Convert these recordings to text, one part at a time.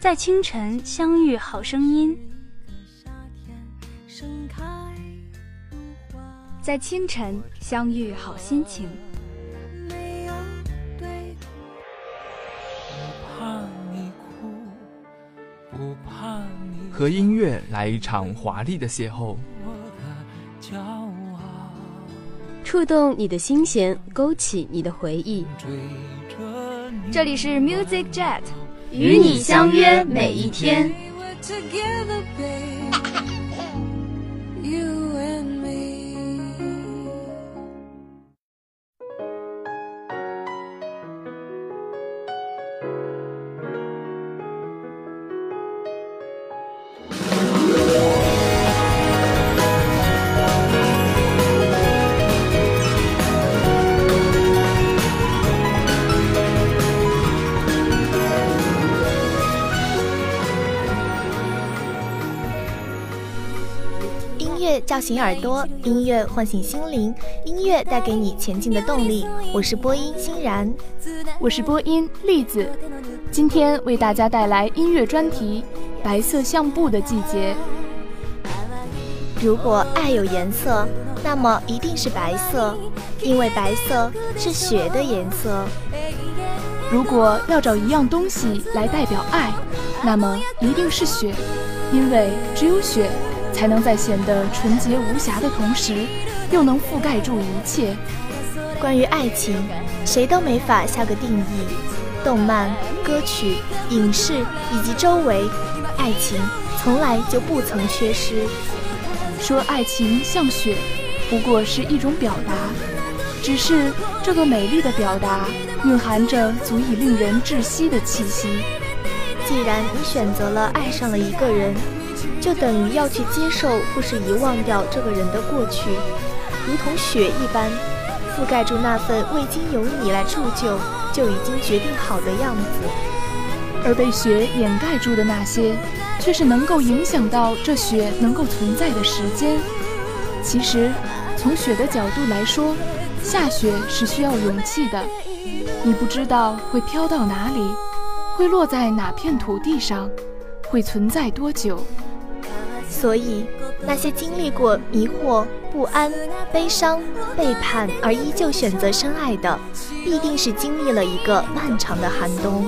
在清晨相遇好声音，在清晨相遇好心情。和音乐来一场华丽的邂逅，触动你的心弦，勾起你的回忆。这里是 Music Jet，与你相约每一天。叫醒耳朵，音乐唤醒心灵，音乐带给你前进的动力。我是播音欣然，我是播音栗子，今天为大家带来音乐专题《白色相布的季节》。如果爱有颜色，那么一定是白色，因为白色是雪的颜色。如果要找一样东西来代表爱，那么一定是雪，因为只有雪。才能在显得纯洁无瑕的同时，又能覆盖住一切。关于爱情，谁都没法下个定义。动漫、歌曲、影视以及周围，爱情从来就不曾缺失。说爱情像雪，不过是一种表达，只是这个美丽的表达蕴含着足以令人窒息的气息。既然你选择了爱上了一个人。就等于要去接受或是遗忘掉这个人的过去，如同雪一般，覆盖住那份未经由你来铸就就已经决定好的样子。而被雪掩盖住的那些，却是能够影响到这雪能够存在的时间。其实，从雪的角度来说，下雪是需要勇气的。你不知道会飘到哪里，会落在哪片土地上，会存在多久。所以，那些经历过迷惑、不安、悲伤、背叛，而依旧选择深爱的，必定是经历了一个漫长的寒冬。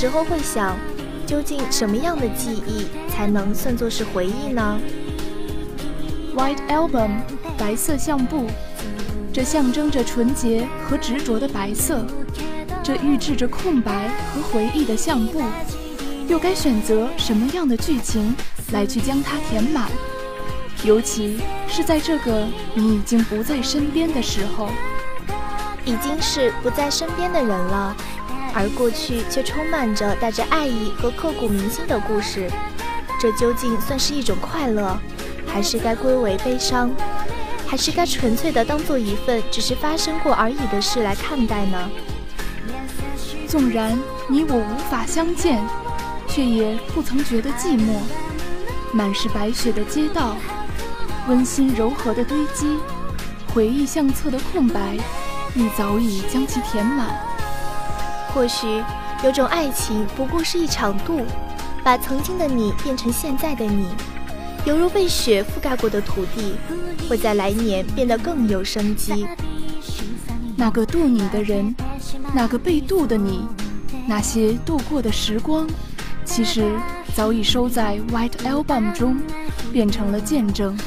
时候会想，究竟什么样的记忆才能算作是回忆呢？White album，白色相簿，这象征着纯洁和执着的白色，这预制着空白和回忆的相簿，又该选择什么样的剧情来去将它填满？尤其是在这个你已经不在身边的时候，已经是不在身边的人了。而过去却充满着带着爱意和刻骨铭心的故事，这究竟算是一种快乐，还是该归为悲伤，还是该纯粹的当做一份只是发生过而已的事来看待呢？纵然你我无法相见，却也不曾觉得寂寞。满是白雪的街道，温馨柔和的堆积，回忆相册的空白，亦早已将其填满。或许有种爱情不过是一场渡，把曾经的你变成现在的你，犹如被雪覆盖过的土地，会在来年变得更有生机。那个渡你的人，那个被渡的你，那些度过的时光，其实早已收在 White Album 中，变成了见证。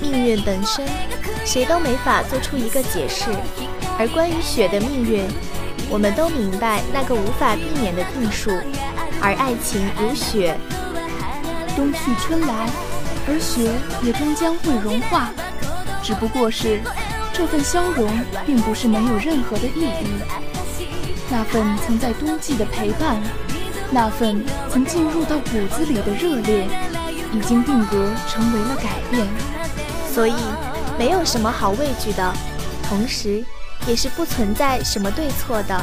命运本身，谁都没法做出一个解释。而关于雪的命运，我们都明白那个无法避免的定数。而爱情如雪，冬去春来，而雪也终将会融化。只不过是这份消融，并不是没有任何的意义。那份曾在冬季的陪伴。那份曾进入到骨子里的热烈，已经定格成为了改变，所以没有什么好畏惧的，同时也是不存在什么对错的。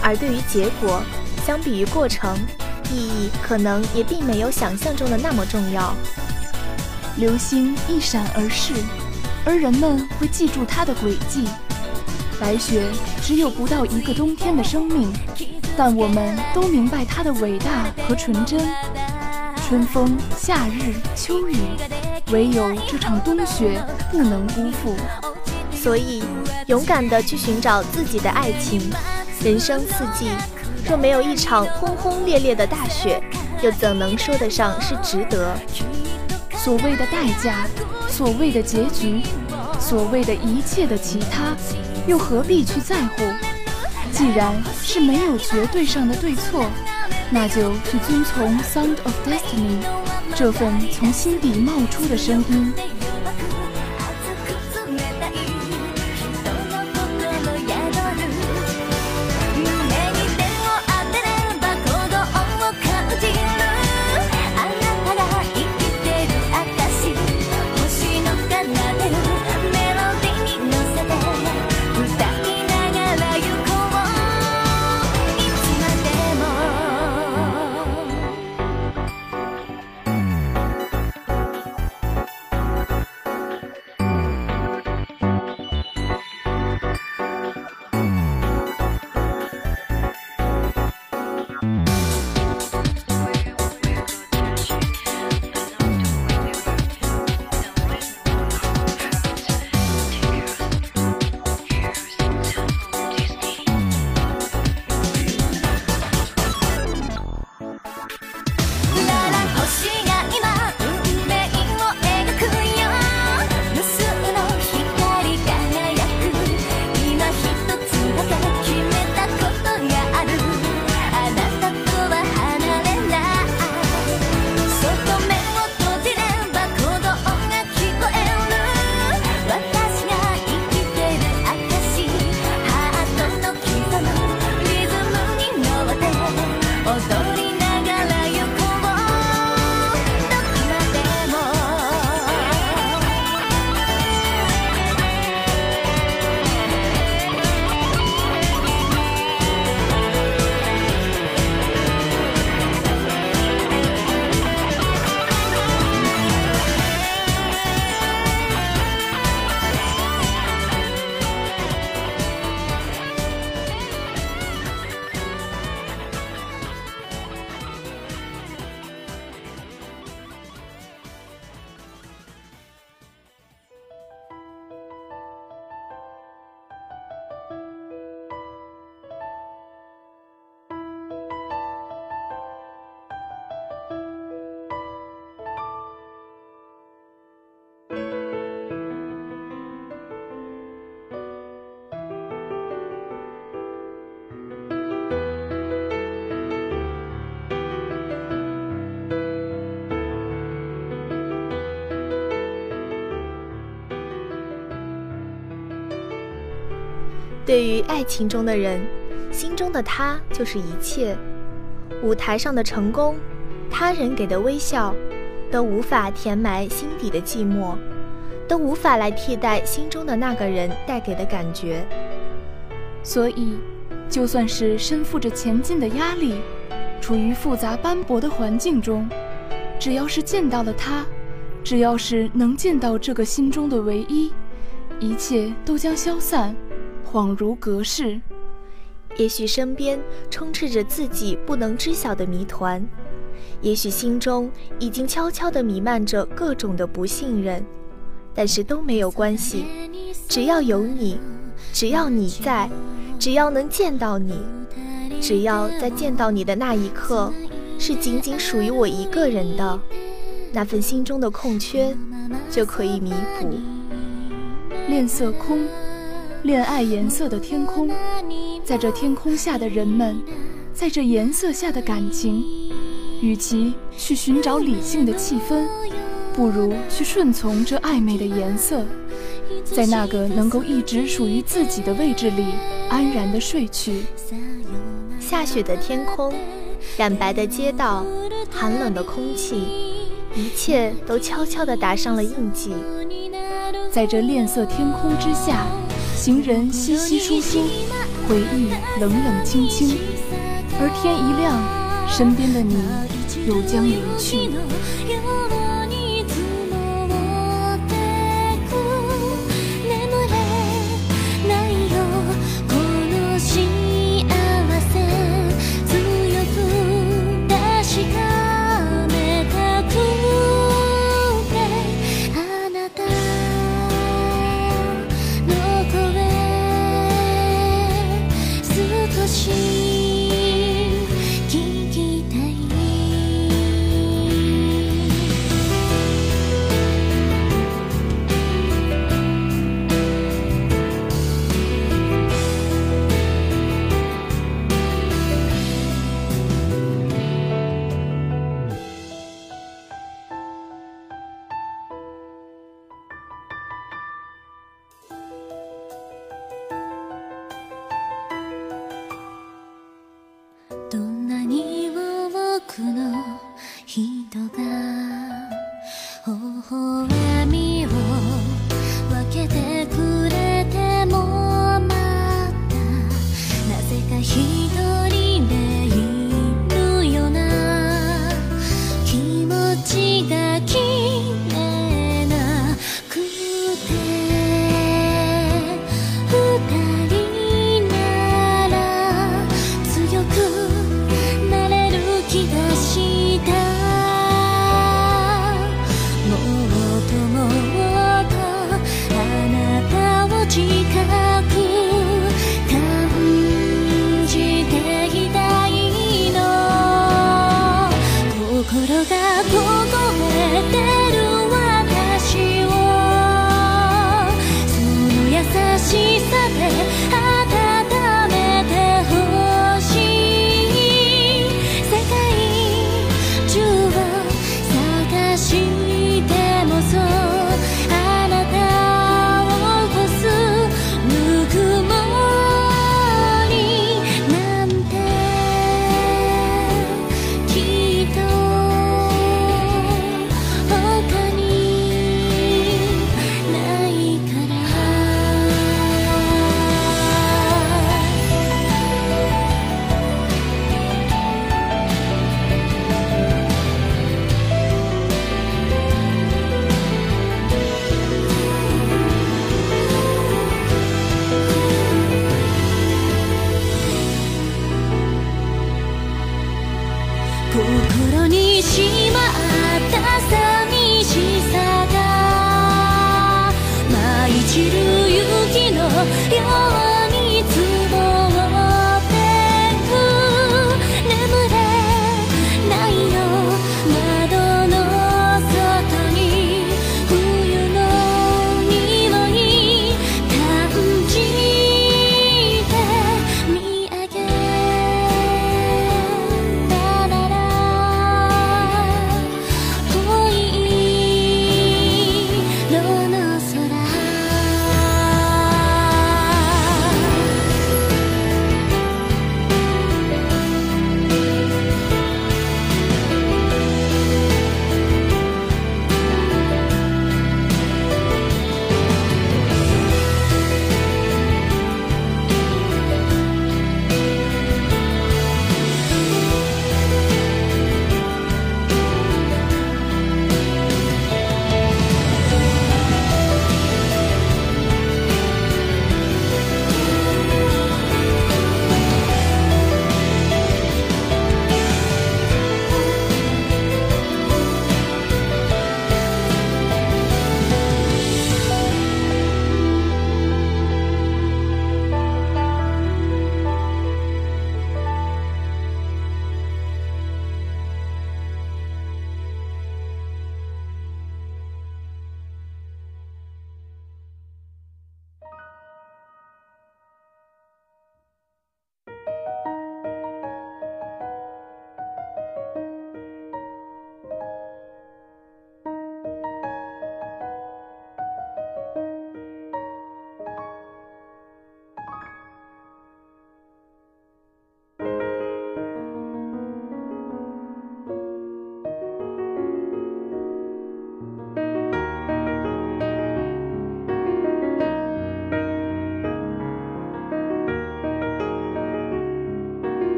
而对于结果，相比于过程，意义可能也并没有想象中的那么重要。流星一闪而逝，而人们会记住它的轨迹。白雪只有不到一个冬天的生命。但我们都明白它的伟大和纯真。春风、夏日、秋雨，唯有这场冬雪不能辜负。所以，勇敢地去寻找自己的爱情。人生四季，若没有一场轰轰烈烈的大雪，又怎能说得上是值得？所谓的代价，所谓的结局，所谓的一切的其他，又何必去在乎？既然是没有绝对上的对错，那就去遵从《Sound of Destiny》这份从心底冒出的声音。对于爱情中的人，心中的他就是一切。舞台上的成功，他人给的微笑，都无法填埋心底的寂寞，都无法来替代心中的那个人带给的感觉。所以，就算是身负着前进的压力，处于复杂斑驳的环境中，只要是见到了他，只要是能见到这个心中的唯一，一切都将消散。恍如隔世，也许身边充斥着自己不能知晓的谜团，也许心中已经悄悄地弥漫着各种的不信任，但是都没有关系，只要有你，只要你在，只要能见到你，只要在见到你的那一刻，是仅仅属于我一个人的，那份心中的空缺就可以弥补。恋色空，恋爱颜色的天空，在这天空下的人们，在这颜色下的感情，与其去寻找理性的气氛，不如去顺从这暧昧的颜色，在那个能够一直属于自己的位置里安然的睡去。下雪的天空，染白的街道，寒冷的空气，一切都悄悄地打上了印记。在这恋色天空之下，行人稀稀疏疏，回忆冷冷清清，而天一亮，身边的你又将离去。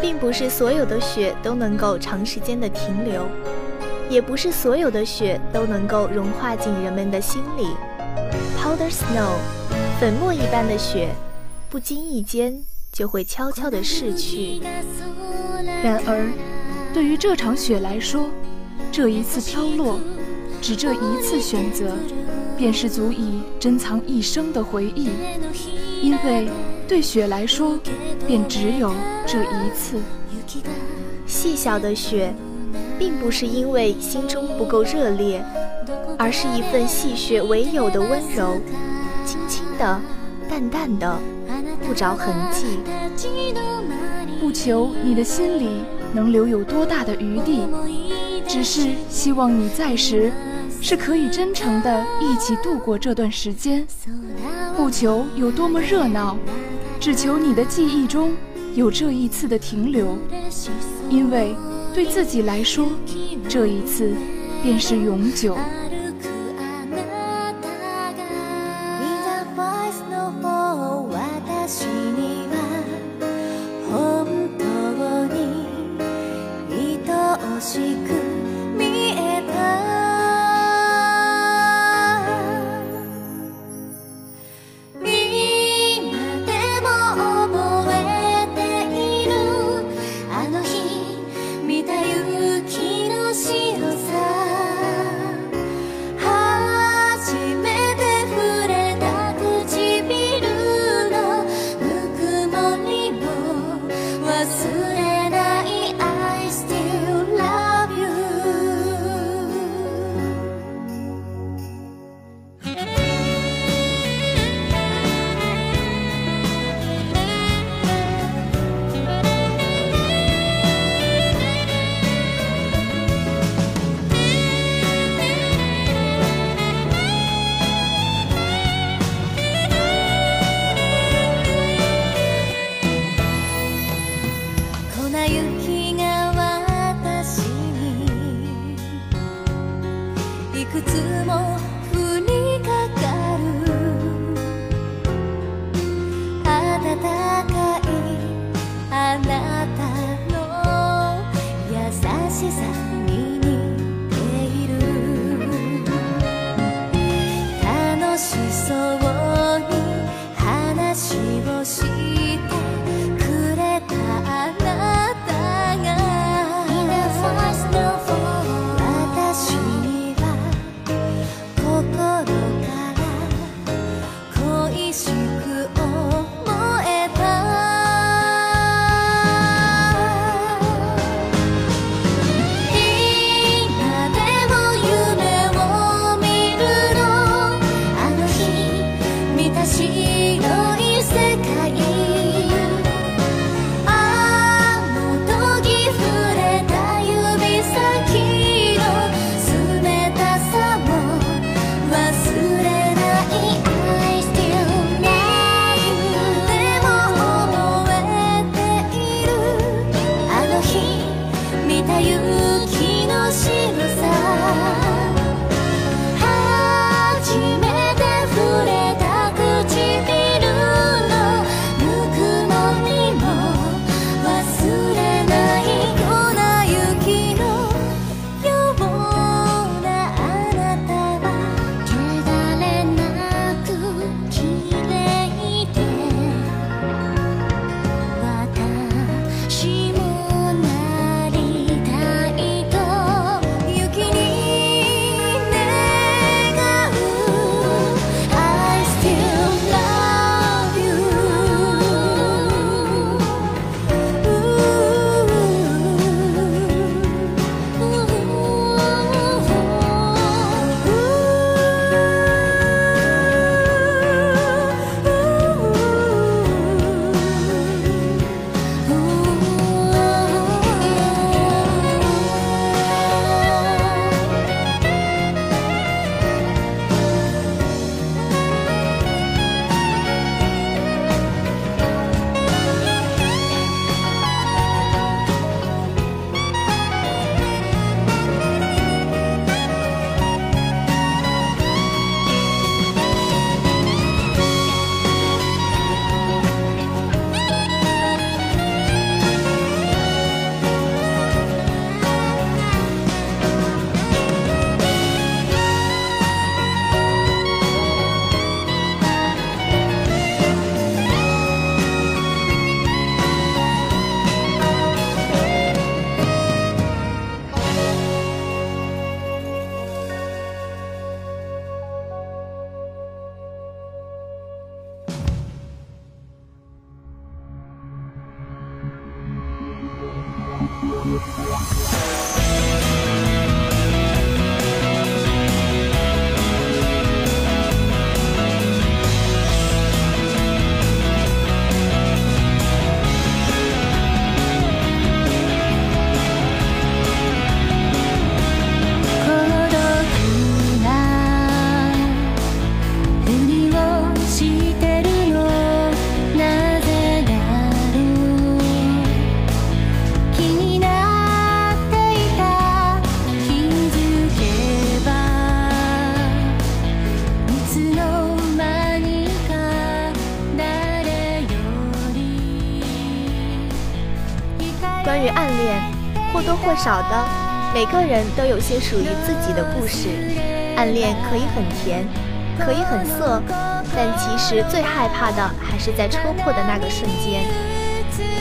并不是所有的雪都能够长时间的停留，也不是所有的雪都能够融化进人们的心里。Powder snow，粉末一般的雪，不经意间就会悄悄地逝去。然而，对于这场雪来说，这一次飘落，只这一次选择，便是足以珍藏一生的回忆。因为对雪来说，便只有这一次。细小的雪，并不是因为心中不够热烈，而是一份细雪唯有的温柔，轻轻的，淡淡的，不着痕迹。不求你的心里能留有多大的余地，只是希望你在时，是可以真诚的一起度过这段时间。不求有多么热闹，只求你的记忆中有这一次的停留，因为对自己来说，这一次便是永久。每个人都有些属于自己的故事。暗恋可以很甜，可以很涩，但其实最害怕的还是在戳破的那个瞬间。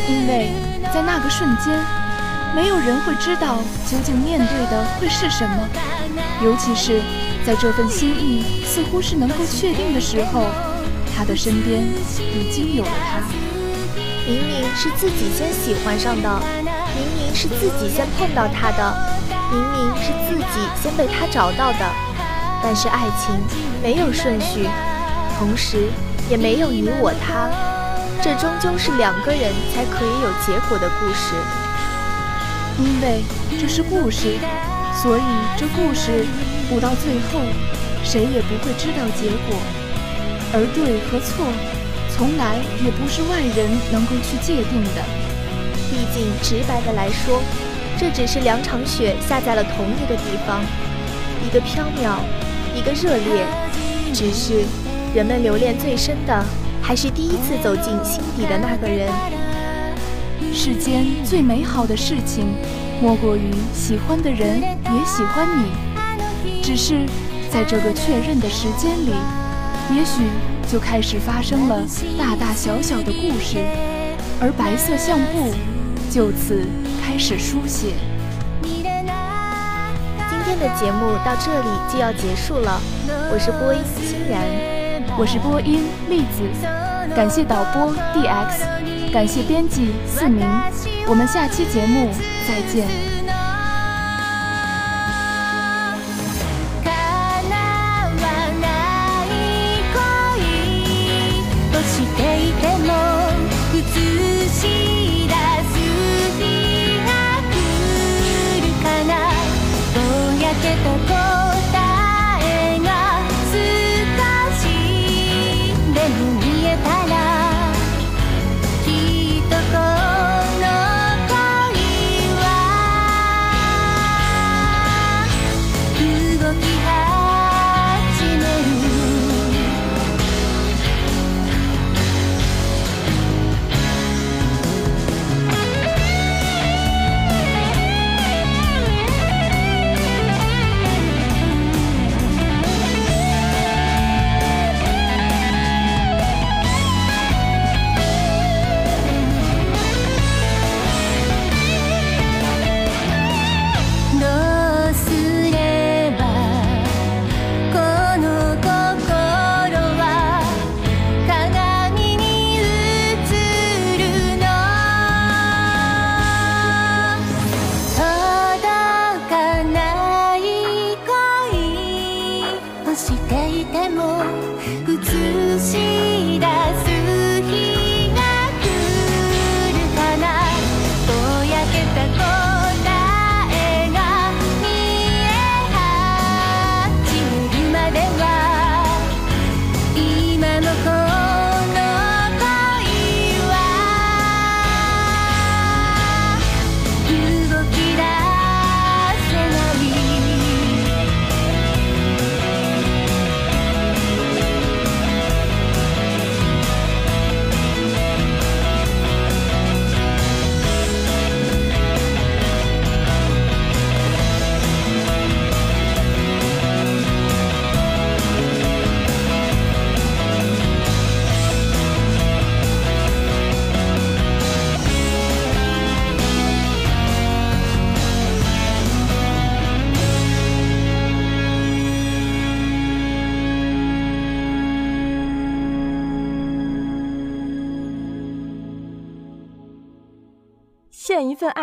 因为在那个瞬间，没有人会知道究竟面对的会是什么。尤其是在这份心意似乎是能够确定的时候，他的身边已经有了他。明明是自己先喜欢上的。明明是自己先碰到他的，明明是自己先被他找到的，但是爱情没有顺序，同时也没有你我他，这终究是两个人才可以有结果的故事。因为这是故事，所以这故事不到最后，谁也不会知道结果。而对和错，从来也不是外人能够去界定的。毕竟，直白的来说，这只是两场雪下在了同一个地方，一个飘渺，一个热烈。只是，人们留恋最深的，还是第一次走进心底的那个人。世间最美好的事情，莫过于喜欢的人也喜欢你。只是，在这个确认的时间里，也许就开始发生了大大小小的故事，而白色相簿。就此开始书写。今天的节目到这里就要结束了，我是播音欣然，我是播音栗子，感谢导播 DX，感谢编辑四明，我们下期节目再见。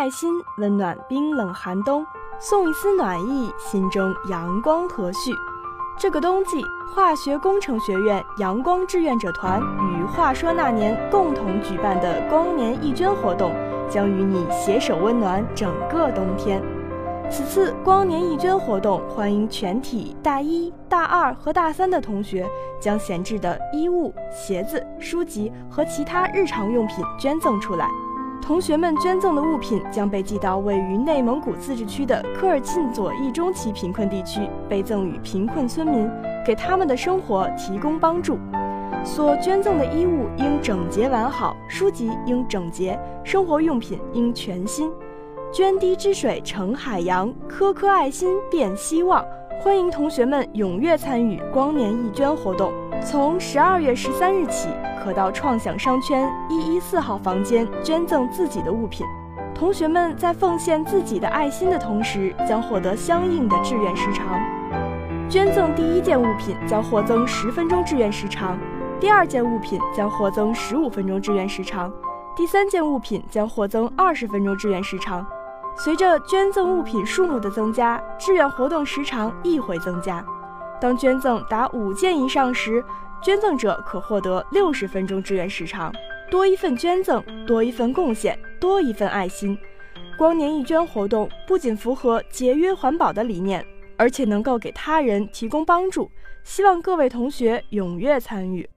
爱心，温暖冰冷寒冬；送一丝暖意，心中阳光和煦。这个冬季，化学工程学院阳光志愿者团与“话说那年”共同举办的光年义捐活动，将与你携手温暖整个冬天。此次光年义捐活动，欢迎全体大一、大二和大三的同学将闲置的衣物、鞋子、书籍和其他日常用品捐赠出来。同学们捐赠的物品将被寄到位于内蒙古自治区的科尔沁左翼中旗贫困地区，被赠予贫困村民，给他们的生活提供帮助。所捐赠的衣物应整洁完好，书籍应整洁，生活用品应全新。涓滴之水成海洋，颗颗爱心变希望。欢迎同学们踊跃参与光年义捐活动。从十二月十三日起，可到创想商圈一一四号房间捐赠自己的物品。同学们在奉献自己的爱心的同时，将获得相应的志愿时长。捐赠第一件物品将获增十分钟志愿时长，第二件物品将获增十五分钟志愿时长，第三件物品将获增二十分钟志愿时长。随着捐赠物品数目的增加，志愿活动时长亦会增加。当捐赠达五件以上时，捐赠者可获得六十分钟志愿时长。多一份捐赠，多一份贡献，多一份爱心。光年义捐活动不仅符合节约环保的理念，而且能够给他人提供帮助。希望各位同学踊跃参与。